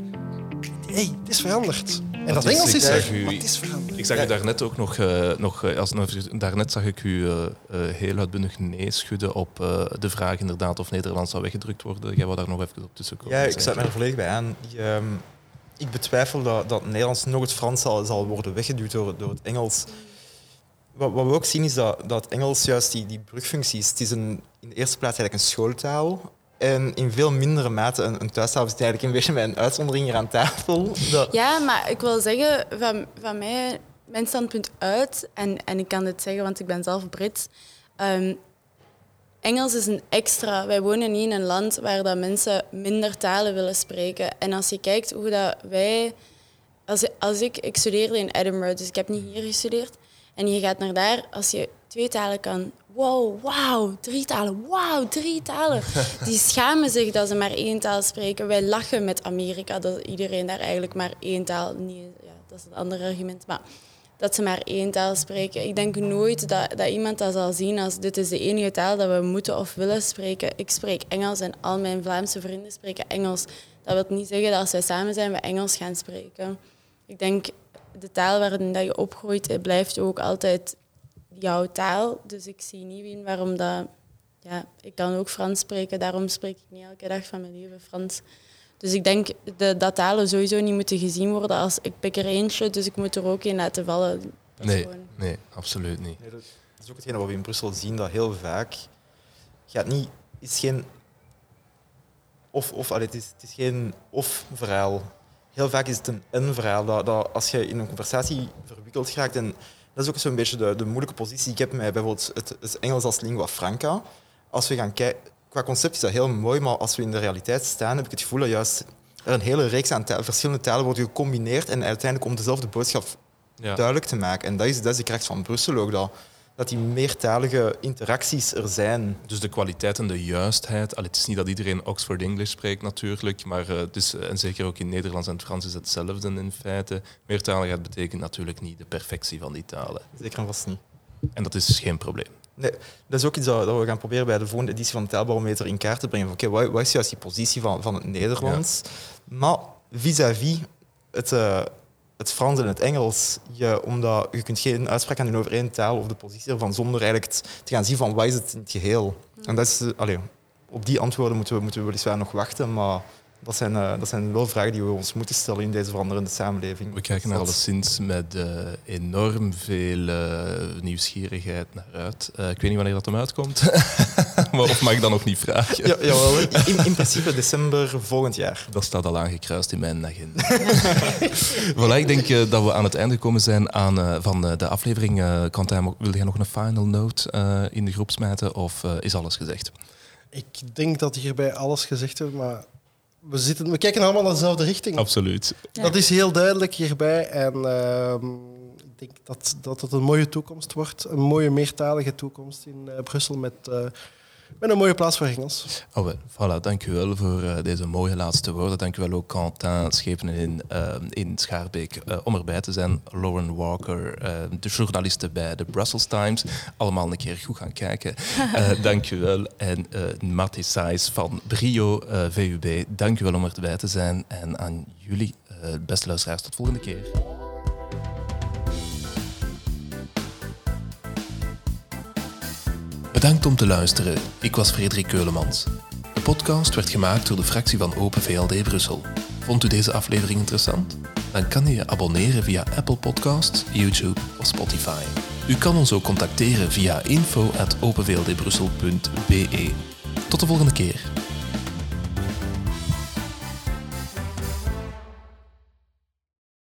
hey, het is veranderd. En dat, is- Engels is er, u- maar het is veranderd. Ik zag u daarnet ook nog, eh, nog eh, als, daarnet zag ik u eh, eh, heel uitbundig nee schudden op eh, de vraag inderdaad of Nederlands zou weggedrukt worden. Jij wou daar nog even op tussenkomen. Ja, ik sluit me er volledig bij aan. Ik, ehm, ik betwijfel dat, dat Nederlands nog het Frans zal, zal worden weggeduwd door, door het Engels. Wat, wat we ook zien is dat, Engels juist die, die brugfunctie is. Het is een, in de eerste plaats eigenlijk een schooltaal. En in veel mindere mate een, een thuistaal. We zitten eigenlijk een beetje met een uitzondering hier aan tafel. Ja, maar ik wil zeggen, van, van mij, mijn standpunt uit, en, en ik kan dit zeggen, want ik ben zelf Brits. ehm, Engels is een extra. Wij wonen niet in een land waar dat mensen minder talen willen spreken. En als je kijkt hoe dat wij... Als, als ik, ik studeerde in Edinburgh, dus ik heb niet hier gestudeerd. En je gaat naar daar, als je twee talen kan... Wow, wauw, drie talen, wauw, drie talen. Die schamen zich dat ze maar één taal spreken. Wij lachen met Amerika, dat iedereen daar eigenlijk maar één taal... Niet, ja, dat is een ander argument, maar dat ze maar één taal spreken. Ik denk nooit dat, dat iemand dat zal zien als dit is de enige taal dat we moeten of willen spreken. Ik spreek Engels en al mijn Vlaamse vrienden spreken Engels. Dat wil niet zeggen dat als wij samen zijn, we Engels gaan spreken. Ik denk, de taal waarin dat je opgroeit, het blijft ook altijd jouw taal. Dus ik zie niet in waarom dat... Ja, ik kan ook Frans spreken, daarom spreek ik niet elke dag van mijn leven Frans. Dus ik denk de, dat talen sowieso niet moeten gezien worden als ik pik er eentje, dus ik moet er ook in laten vallen. Dat Nee, gewoon- nee, absoluut niet. Nee, dat is ook hetgene wat we in Brussel zien, dat heel vaak gaat niet, is geen of, of allee, het, is, het is geen of-verhaal. Heel vaak is het een en-verhaal. Dat, dat als je in een conversatie verwikkeld raakt, en dat is ook zo'n beetje de, de moeilijke positie ik heb met bijvoorbeeld het, het Engels als lingua franca. Als we gaan kijken, qua concept is dat heel mooi, maar als we in de realiteit staan, heb ik het gevoel dat juist er een hele reeks aan verschillende talen wordt gecombineerd en uiteindelijk om dezelfde boodschap Ja. duidelijk te maken. En dat is, dat is de kracht van Brussel ook, dat, dat die meertalige interacties er zijn. Dus de kwaliteit en de juistheid. Allee, het is niet dat iedereen Oxford English spreekt natuurlijk, maar eh, het is, en zeker ook in Nederlands en Frans is hetzelfde in feite. Meertaligheid betekent natuurlijk niet de perfectie van die talen. Zeker en vast niet. En dat is geen probleem. Nee, dat is ook iets dat, we gaan proberen bij de volgende editie van de taalbarometer in kaart te brengen. Oké, wat, wat is juist die positie van, van het Nederlands? Maar vis-à-vis het, eh, het Frans en het Engels, je, omdat je kunt geen uitspraak gaan doen over één taal of de positie ervan zonder eigenlijk te gaan zien van wat is het in het geheel. En dat is, eh, allee, op die antwoorden moeten we, moeten we weliswaar nog wachten, maar dat zijn, eh, dat zijn wel vragen die we ons moeten stellen in deze veranderende samenleving. We kijken er alleszins met eh, enorm veel eh, nieuwsgierigheid naar uit. Eh, ik weet niet wanneer dat hem uitkomt, maar of mag ik dat nog niet vragen? Ja, jawel, in, in principe december volgend jaar. Dat staat al aangekruist in mijn agenda. voilà, ik denk dat we aan het einde gekomen zijn aan, eh, van eh, de aflevering. Eh Quentin, wil jij nog een final note eh, in de groep smijten of eh, is alles gezegd? Ik denk dat hierbij alles gezegd wordt, maar we, zitten, we kijken allemaal naar dezelfde richting. Absoluut. Dat is heel duidelijk hierbij. En ehm, ik denk dat, dat het een mooie toekomst wordt. Een mooie meertalige toekomst in eh, Brussel met, eh, met een mooie plaats voor Engels. Oh, wel, voilà, dank u wel voor eh, deze mooie laatste woorden. Dank u wel ook Quentin Schepenen in, eh, in Schaarbeek eh, om erbij te zijn. Lauren Walker, de journaliste bij de Brussels Times. Allemaal een keer goed gaan kijken. Eh, dank u wel. En uh, Matty Sais van Brio VUB, dank u wel om erbij te zijn. En aan jullie, beste luisteraars, tot volgende keer. Bedankt om te luisteren. Ik was Frederik Keulemans. De podcast werd gemaakt door de fractie van Open VLD Brussel. Vond u deze aflevering interessant? Dan kan je je abonneren via Apple Podcasts, YouTube of Spotify. U kan ons ook contacteren via info.openvldbrussel.be. Tot de volgende keer.